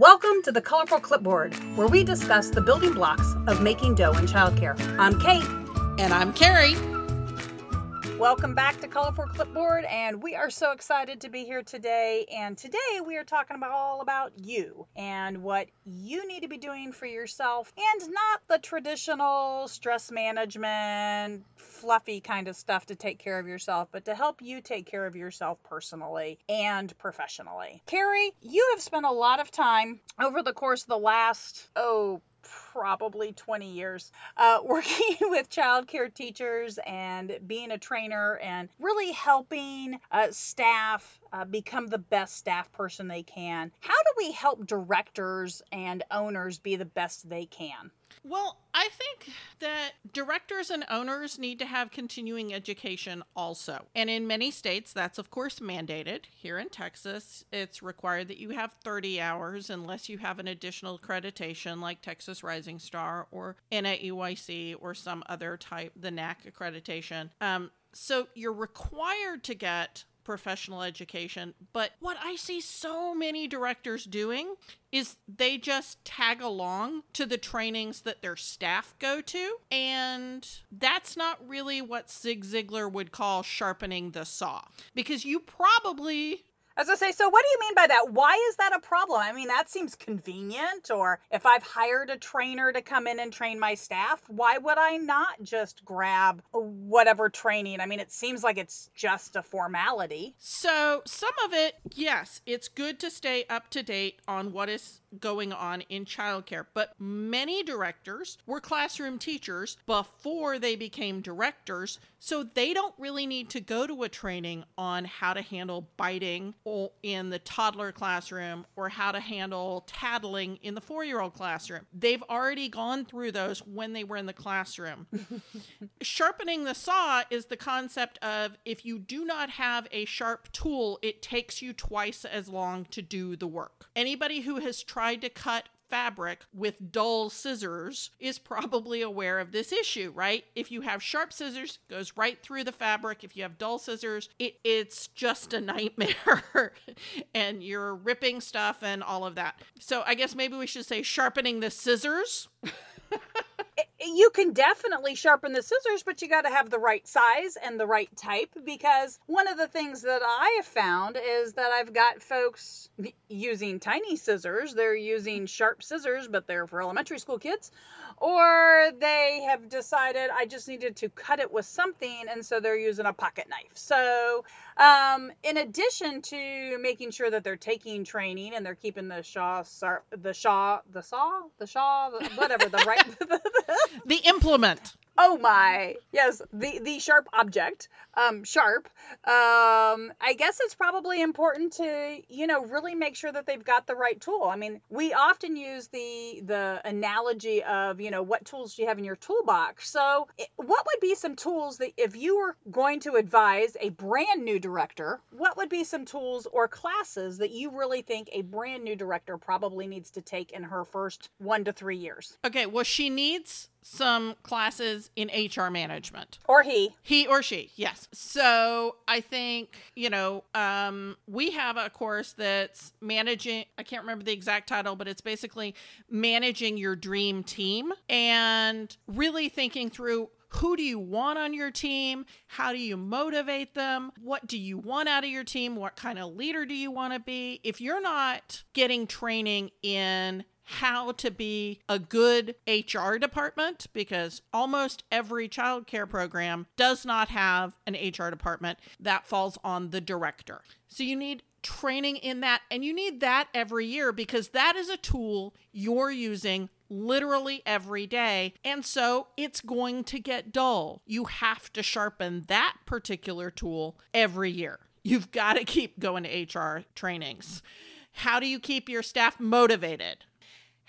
Welcome to the Colorful Clipboard, where we discuss the building blocks of making dough in childcare. I'm Kate. And I'm Carrie. Welcome back to Colorful Clipboard, and we are so excited to be here today. And today we are talking about all about you and what you need to be doing for yourself, and not the traditional stress management, fluffy kind of stuff to take care of yourself, but to help you take care of yourself personally and professionally. Carrie, you have spent a lot of time over the course of the last, oh, probably 20 years uh, working with childcare teachers and being a trainer and really helping uh, staff uh, become the best staff person they can. How do we help directors and owners be the best they can? Well, I think that directors and owners need to have continuing education also. And in many states, that's of course mandated. Here in Texas, it's required that you have 30 hours unless you have an additional accreditation like Texas Rising Star or NAEYC or some other type, the NAC accreditation. Um, so you're required to get professional education. But what I see so many directors doing is they just tag along to the trainings that their staff go to. And that's not really what Zig Ziglar would call sharpening the saw. Because you probably as I say, so what do you mean by that? Why is that a problem? I mean, that seems convenient. Or if I've hired a trainer to come in and train my staff, why would I not just grab whatever training? I mean, it seems like it's just a formality. So, some of it, yes, it's good to stay up to date on what is going on in childcare, but many directors were classroom teachers before they became directors, so they don't really need to go to a training on how to handle biting in the toddler classroom or how to handle tattling in the four year old classroom. They've already gone through those when they were in the classroom. Sharpening the saw is the concept of if you do not have a sharp tool, it takes you twice as long to do the work. Anybody who has tried to cut fabric with dull scissors is probably aware of this issue, right? If you have sharp scissors, goes right through the fabric. If you have dull scissors, it, it's just a nightmare and you're ripping stuff and all of that. So I guess maybe we should say sharpening the scissors. you can definitely sharpen the scissors, but you got to have the right size and the right type because one of the things that I have found is that I've got folks using tiny scissors. They're using sharp scissors, but they're for elementary school kids. Or they have decided I just needed to cut it with something, and so they're using a pocket knife. So, um, in addition to making sure that they're taking training and they're keeping the shaw, the shaw, the saw, the shaw, whatever the right, the implement oh my. Yes the the sharp object um sharp. Um i guess it's probably important to you know really make sure that they've got the right tool. I mean we often use the the analogy of you know what tools do you have in your toolbox? So what would be some tools that if you were going to advise a brand new director what would be some tools or classes that you really think a brand new director probably needs to take in her first one to three years? Okay well she needs some classes in HR management. Or he. He or she, yes. So I think, you know, um, we have a course that's managing, I can't remember the exact title, but it's basically managing your dream team and really thinking through who do you want on your team? How do you motivate them? What do you want out of your team? What kind of leader do you want to be? If you're not getting training in how to be a good HR department because almost every child care program does not have an HR department. That falls on the director. So you need training in that, and you need that every year because that is a tool you're using literally every day. And so it's going to get dull. You have to sharpen that particular tool every year. You've got to keep going to HR trainings. How do you keep your staff motivated?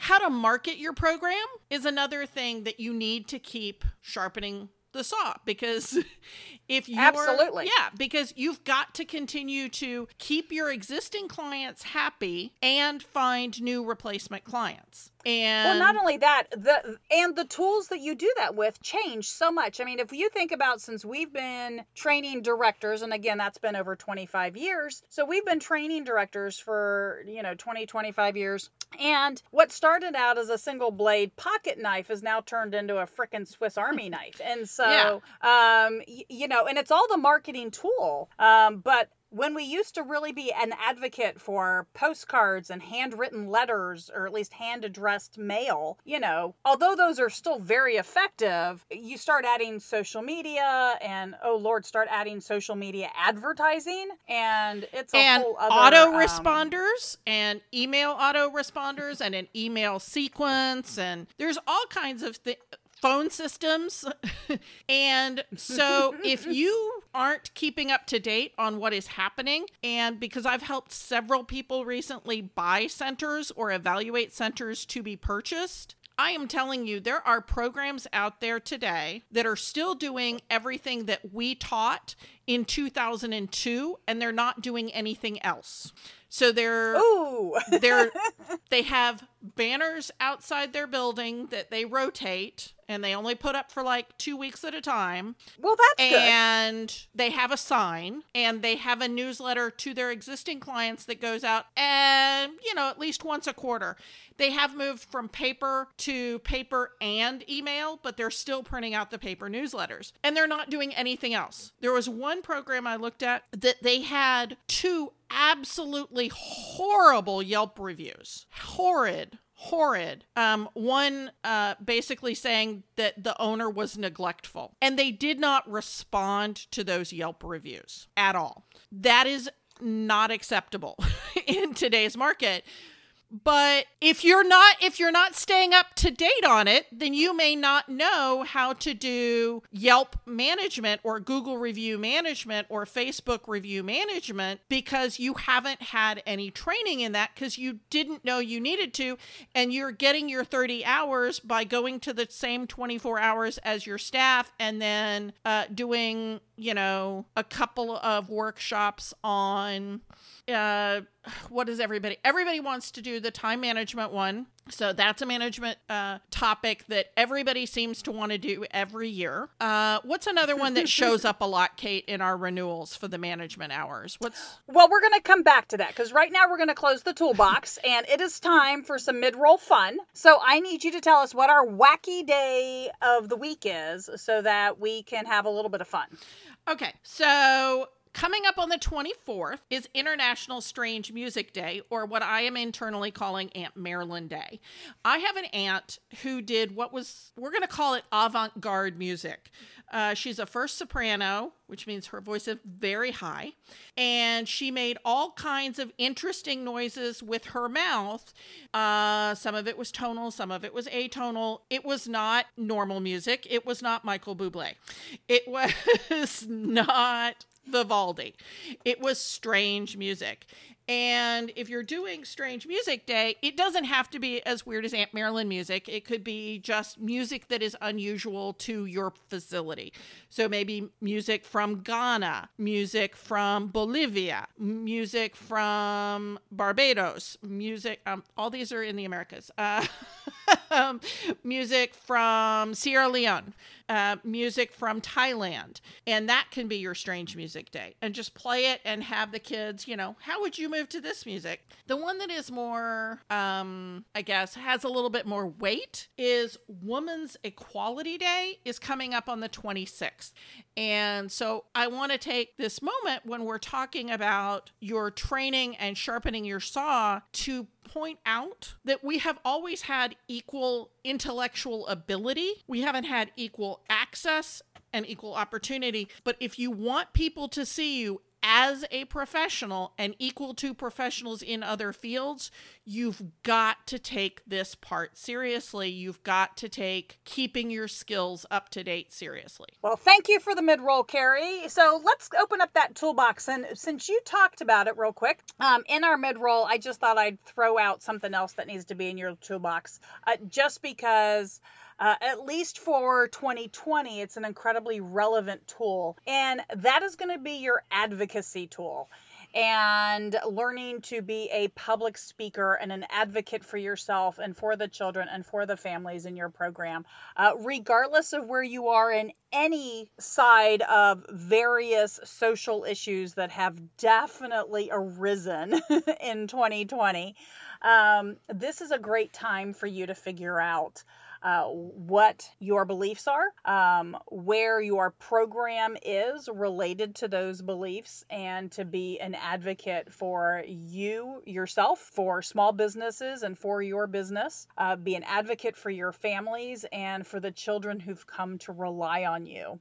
How to market your program is another thing that you need to keep sharpening the saw because if you Absolutely. yeah because you've got to continue to keep your existing clients happy and find new replacement clients and well not only that the and the tools that you do that with change so much. I mean if you think about since we've been training directors and again that's been over 25 years. So we've been training directors for you know 20 25 years. And what started out as a single blade pocket knife is now turned into a freaking swiss army knife. And so Yeah. um you know and it's all the marketing tool. Um but when we used to really be an advocate for postcards and handwritten letters or at least hand addressed mail, you know, although those are still very effective, you start adding social media and oh lord, start adding social media advertising and it's a and whole other auto um, responders and email auto responders and an email sequence and there's all kinds of thi- phone systems. And so if you aren't keeping up to date on what is happening and because I've helped several people recently buy centers or evaluate centers to be purchased I am telling you, there are programs out there today that are still doing everything that we taught in 2002, and they're not doing anything else. So they're they're they have banners outside their building that they rotate and they only put up for like 2 weeks at a time. Well that's good. and they have a sign and they have a newsletter to their existing clients that goes out and you know at least once a quarter. They have moved from paper to paper and email but they're still printing out the paper newsletters. And they're not doing anything else. There was one program i looked at that they had two absolutely horrible yelp reviews. Horrid horrid. Um, one uh, basically saying that the owner was neglectful, and they did not respond to those Yelp reviews at all. That is not acceptable in today's market. But if you're not if you're not staying up to date on it, then you may not know how to do Yelp management or Google review management or Facebook review management because you haven't had any training in that cuz you didn't know you needed to and you're getting your 30 hours by going to the same 24 hours as your staff and then uh, doing, you know, a couple of workshops on uh what is everybody everybody wants to do the time management one so that's a management uh, topic that everybody seems to want to do every year uh, what's another one that shows up a lot kate in our renewals for the management hours what's Well, we're going to come back to that because right now we're going to close the toolbox and it is time for some mid roll fun. So I need you to tell us what our wacky day of the week is so that we can have a little bit of fun. okay so Coming up on the 24th is International Strange Music Day, or what I am internally calling Aunt Marilyn Day. I have an aunt who did what was, we're going to call it avant garde music. Uh, she's a first soprano, which means her voice is very high. And she made all kinds of interesting noises with her mouth. Uh, some of it was tonal, some of it was atonal. It was not normal music, it was not Michael Bublé. It was not Vivaldi. It was strange music. And if you're doing Strange Music Day, it doesn't have to be as weird as Aunt Marilyn music. It could be just music that is unusual to your facility. So maybe music from Ghana, music from Bolivia, music from Barbados, music, um, all these are in the Americas. Uh, um, music from Sierra Leone, uh, music from Thailand. And that can be your strange music day. And just play it and have the kids, you know, how would you move to this music? The one that is more, um, I guess, has a little bit more weight is Women's Equality Day is coming up on the 26th. And so I want to take this moment when we're talking about your training and sharpening your saw to point out that we have always had equal intellectual ability. We haven't had equal access and equal opportunity. But if you want people to see you as a professional and equal to professionals in other fields, you've got to take this part seriously. You've got to take keeping your skills up to date seriously. Well, thank you for the mid roll, Carrie. So let's open up that toolbox. And since you talked about it real quick, um, in our mid roll, I just thought I'd throw out something else that needs to be in your toolbox, uh, just because. uh, at least for 2020, it's an incredibly relevant tool. And that is going to be your advocacy tool and learning to be a public speaker and an advocate for yourself and for the children and for the families in your program, uh, regardless of where you are in any side of various social issues that have definitely arisen in 2020. Um, this is a great time for you to figure out uh, what your beliefs are, um, where your program is related to those beliefs, and to be an advocate for you yourself, for small businesses, and for your business. Uh, be an advocate for your families and for the children who've come to rely on you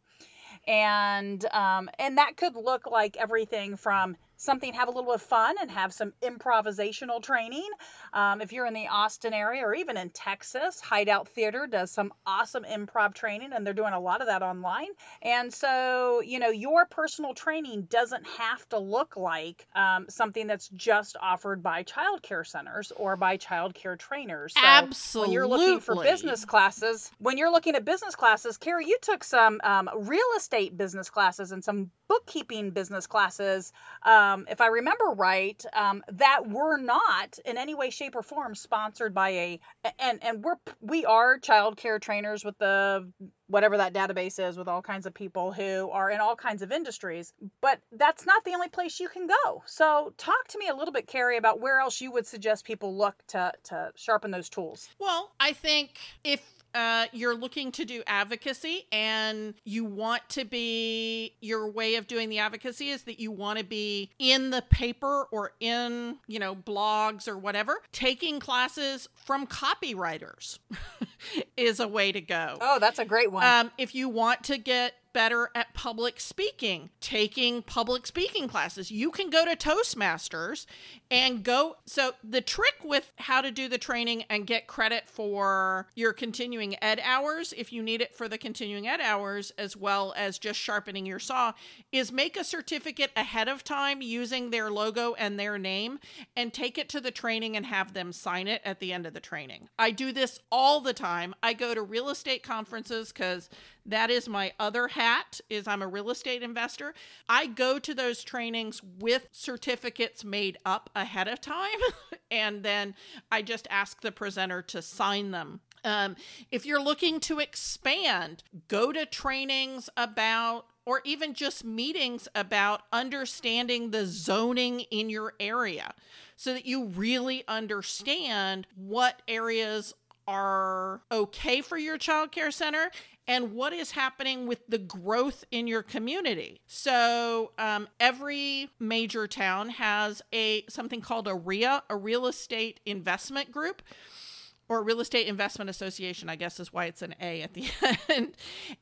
and um, and that could look like everything from something, have a little bit of fun and have some improvisational training. Um, if you're in the Austin area or even in Texas, Hideout Theater does some awesome improv training, and they're doing a lot of that online. And so, you know, your personal training doesn't have to look like um, something that's just offered by child care centers or by child care trainers. So Absolutely. When you're looking for business classes, when you're looking at business classes, Carrie, you took some um, real estate business classes and some bookkeeping business classes. Um, if I remember right, um, that were not in any way, shape, or form sponsored by a and and we're we are childcare trainers with the whatever that database is with all kinds of people who are in all kinds of industries. But that's not the only place you can go. So talk to me a little bit, Carrie, about where else you would suggest people look to to sharpen those tools. Well, I think if uh, you're looking to do advocacy and you want to be your way of doing the advocacy is that you want to be in the paper or in you know blogs or whatever. Taking classes from copywriters is a way to go. Oh that's a great one. Um, if you want to get better at public speaking, taking public speaking classes. You can go to Toastmasters and go. So, the trick with how to do the training and get credit for your continuing ed hours, if you need it for the continuing ed hours, as well as just sharpening your saw, is make a certificate ahead of time using their logo and their name and take it to the training and have them sign it at the end of the training. I do this all the time. I go to real estate conferences because that is my other hat is I'm a real estate investor. I go to those trainings with certificates made up ahead of time and then I just ask the presenter to sign them um, if you're looking to expand, go to trainings about or even just meetings about understanding the zoning in your area so that you really understand what areas are okay for your child care center and what is happening with the growth in your community. So um, every major town has a something called a REIA, a real estate investment group or real estate investment association i guess is why it's an a at the end.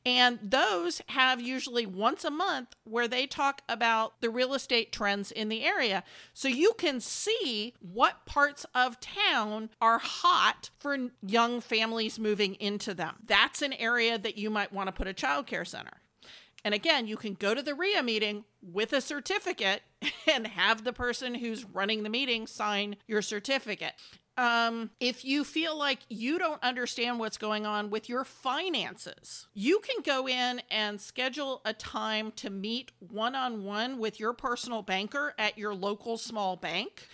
And those have usually once a month where they talk about the real estate trends in the area. So you can see what parts of town are hot for young families moving into them. That's an area that you might want to put a child care center and again, you can go to the REIA meeting with a certificate and have the person who's running the meeting sign your certificate. Um, if you feel like you don't understand what's going on with your finances, you can go in and schedule a time to meet one on one with your personal banker at your local small bank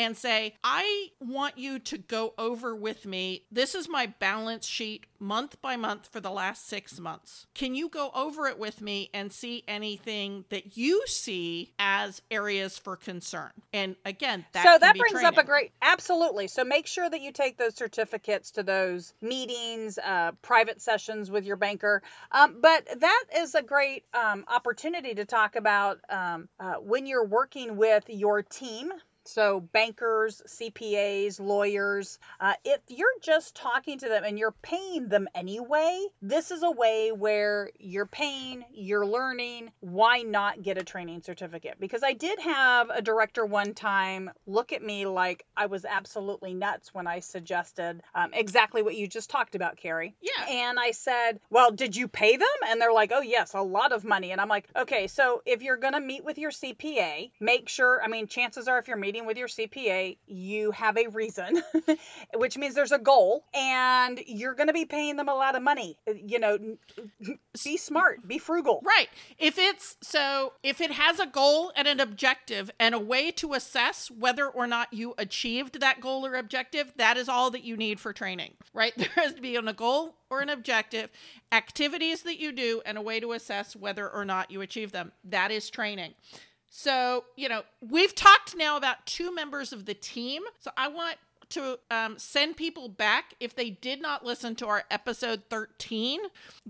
and say, I want you to go over with me. This is my balance sheet month by month for the last six months. Can you go over it with me and see anything that you see as areas for concern? And again, that so that brings training. up a great absolutely. So make sure that you take those certificates to those meetings, uh, private sessions with your banker. Um, but that is a great um, opportunity to talk about um, uh, when you're working with your team so, bankers, CPAs, lawyers, uh, if you're just talking to them and you're paying them anyway, this is a way where you're paying, you're learning. Why not get a training certificate? Because I did have a director one time look at me like I was absolutely nuts when I suggested um, exactly what you just talked about, Carrie. Yeah. And I said, Well, did you pay them? And they're like, Oh, yes, a lot of money. And I'm like, Okay, so if you're going to meet with your CPA, make sure, I mean, chances are if you're meeting meeting with your CPA, you have a reason, which means there's a goal, and you're going to be paying them a lot of money. Uh, you know, be smart, be frugal. Right. If it's so, if it has a goal and an objective and a way to assess whether or not you achieved that goal or objective, that is all that you need for training, right? There has to be a goal or an objective, activities that you do, and a way to assess whether or not you achieve them. That is training. So, you know, we've talked now about two members of the team. So I want to um, send people back if they did not listen to our episode 13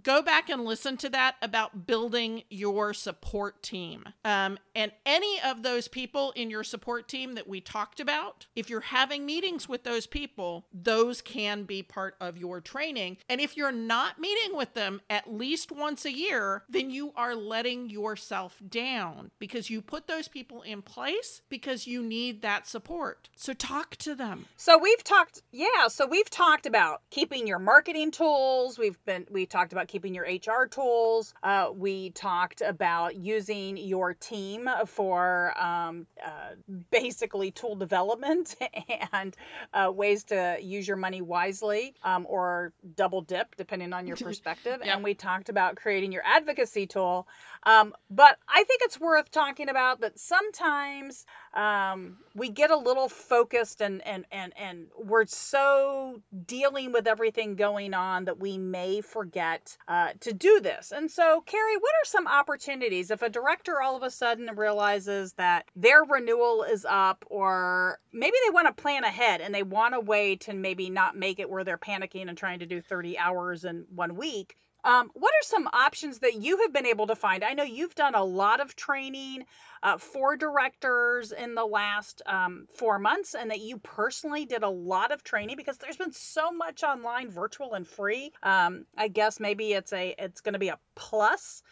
go back and listen to that about building your support team. Um, and any of those people in your support team that we talked about if you're having meetings with those people those can be part of your training. And if you're not meeting with them at least once a year then you are letting yourself down because you put those people in place because you need that support. So talk to them. so so we've talked, yeah. So we've talked about keeping your marketing tools. We've been we talked about keeping your HR tools. Uh, we talked about using your team for um, uh, basically tool development and uh, ways to use your money wisely um, or double dip depending on your perspective. And we talked about creating your advocacy tool. Um, but I think it's worth talking about that sometimes um, we get a little focused and, and, and, and we're so dealing with everything going on that we may forget uh, to do this. And so, Carrie, what are some opportunities if a director all of a sudden realizes that their renewal is up or maybe they want to plan ahead and they want a way to maybe not make it where they're panicking and trying to do 30 hours in one week? Um, what are some options that you have been able to find? I know you've done a lot of training uh, for directors in the last um, four months, and that you personally did a lot of training because there's been so much online, virtual and free. Um, I guess maybe it's a it's going to be a plus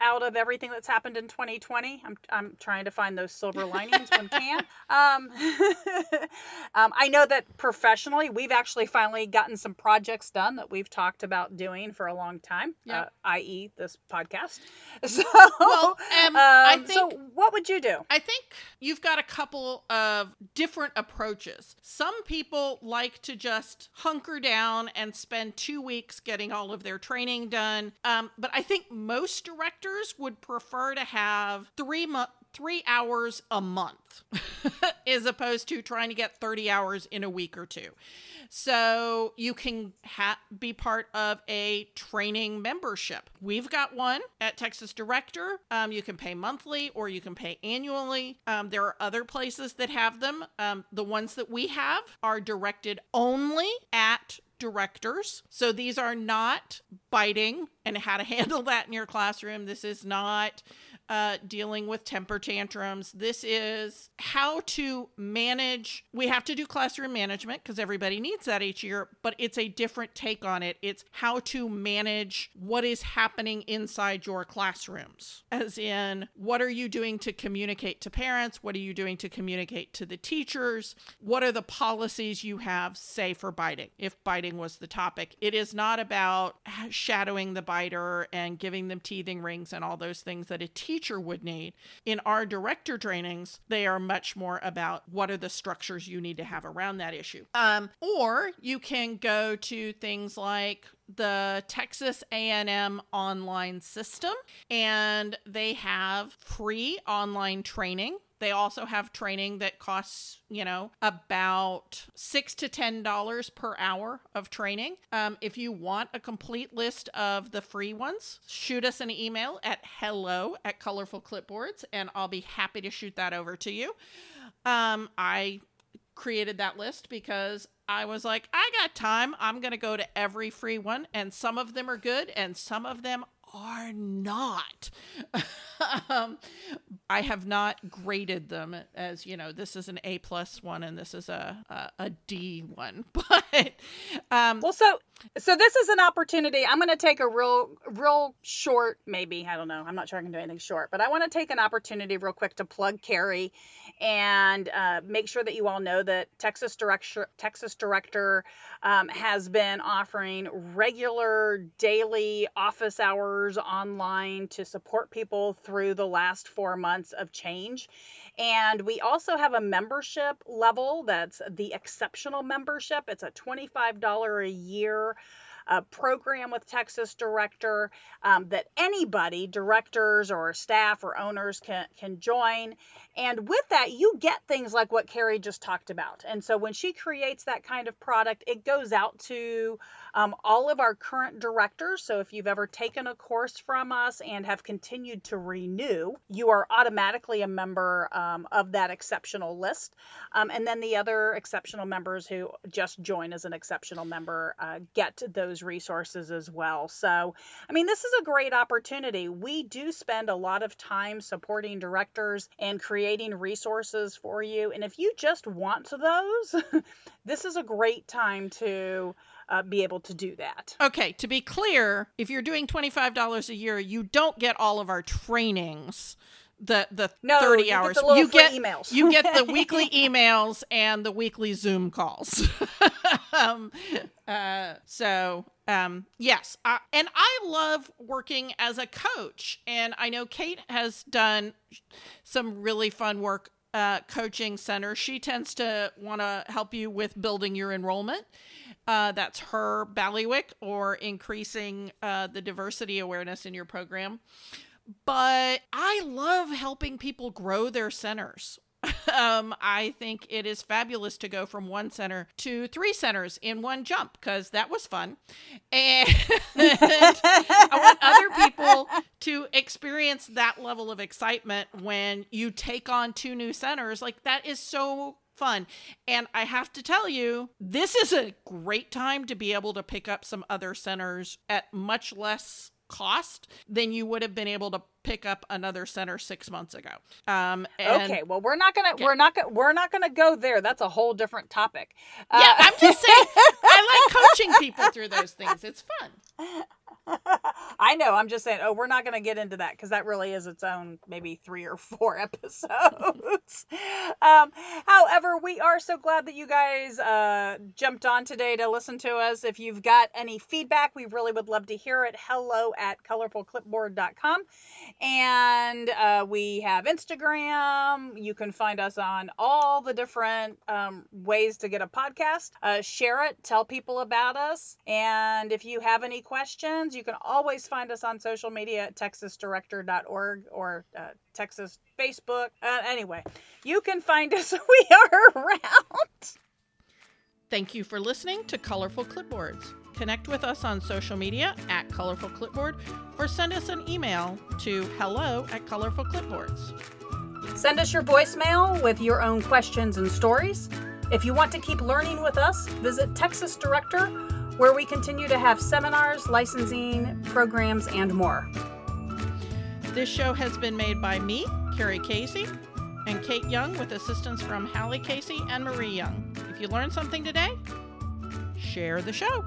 out, of everything that's happened in 2020. I'm, I'm trying to find those silver linings when can. Um, um, I know that professionally, we've actually finally gotten some projects done that we've talked about doing for a long time, uh, i.e., this podcast. So, well, um, I think, so what would you do? I think you've got a couple of different approaches. Some people like to just hunker down and spend two weeks getting all of their training done. Um, but I think most directors would prefer to have three months three hours a month as opposed to trying to get 30 hours in a week or two. So you can ha- be part of a training membership. We've got one at Texas Director. Um, you can pay monthly or you can pay annually. Um, there are other places that have them. Um, the ones that we have are directed only at directors. So these are not biting and how to handle that in your classroom. This is not uh, dealing with temper tantrums. This is how to manage. We have to do classroom management because everybody needs that each year, but it's a different take on it. It's how to manage what is happening inside your classrooms, as in, what are you doing to communicate to parents? What are you doing to communicate to the teachers? What are the policies you have, say, for biting, if biting was the topic? It is not about shadowing the biter and giving them teething rings and all those things that a teacher teacher would need. In our director trainings, they are much more about what are the structures you need to have around that issue. Um, or you can go to things like the Texas A&M online system and they have free online training they also have training that costs, you know, about six to ten dollars per hour of training. Um, if you want a complete list of the free ones, shoot us an email at hello at colorful clipboards, and I'll be happy to shoot that over to you. Um, I created that list because I was like, I got time. I'm going to go to every free one, and some of them are good, and some of them are not. um, I have not graded them as you know. This is an A plus one, and this is a a, a D one. But um, well, so so this is an opportunity. I'm going to take a real real short, maybe I don't know. I'm not sure I can do anything short, but I want to take an opportunity real quick to plug Carrie and uh, make sure that you all know that Texas director Texas director um, has been offering regular daily office hours online to support people through the last four months of change. And we also have a membership level that's the exceptional membership. It's a $25 a year a program with Texas Director um, that anybody, directors or staff or owners, can, can join. And with that, you get things like what Carrie just talked about. And so when she creates that kind of product, it goes out to um, all of our current directors. So if you've ever taken a course from us and have continued to renew, you are automatically a member um, of that exceptional list. Um, and then the other exceptional members who just join as an exceptional member uh, get those resources as well. So, I mean, this is a great opportunity. We do spend a lot of time supporting directors and creating resources for you. And if you just want those, this is a great time to uh, be able to do that. Okay, to be clear, if you're doing $25 a year, you don't get all of our trainings the the no, 30 you hours get the you get emails. you get the weekly emails and the weekly zoom calls. Um, uh, so um, yes I, and i love working as a coach and i know kate has done some really fun work uh, coaching center she tends to want to help you with building your enrollment uh, that's her ballywick or increasing uh, the diversity awareness in your program. But I love helping people grow their centers. Um, I think it is fabulous to go from one center to three centers in one jump because that was fun. And I want other people to experience that level of excitement when you take on two new centers. Like, that is so fun. And I have to tell you, this is a great time to be able to pick up some other centers at much less cost than you would have been able to pick up another center six months ago. Um, okay, well, we're not gonna we're not gonna we're not gonna go there. That's a whole different topic. Uh, yeah, I'm just saying. I like coaching people through those things. It's fun. I know. I'm just saying. Oh, we're not going to get into that because that really is its own maybe three or four episodes. um, however, we are so glad that you guys uh, jumped on today to listen to us. If you've got any feedback, we really would love to hear it. Hello at colorfulclipboard.com. And uh, we have Instagram. You can find us on all the different um, ways to get a podcast. Uh, share it, tell people about us. And if you have any questions, you can always find us on social media at texasdirector.org or uh, Texas Facebook. Uh, anyway, you can find us. We are around. Thank you for listening to Colorful Clipboards. Connect with us on social media at Colorful Clipboard or send us an email to hello at Colorful Clipboards. Send us your voicemail with your own questions and stories. If you want to keep learning with us, visit Texas Director, where we continue to have seminars, licensing, programs, and more. This show has been made by me, Carrie Casey, and Kate Young with assistance from Hallie Casey and Marie Young. If you learned something today, share the show.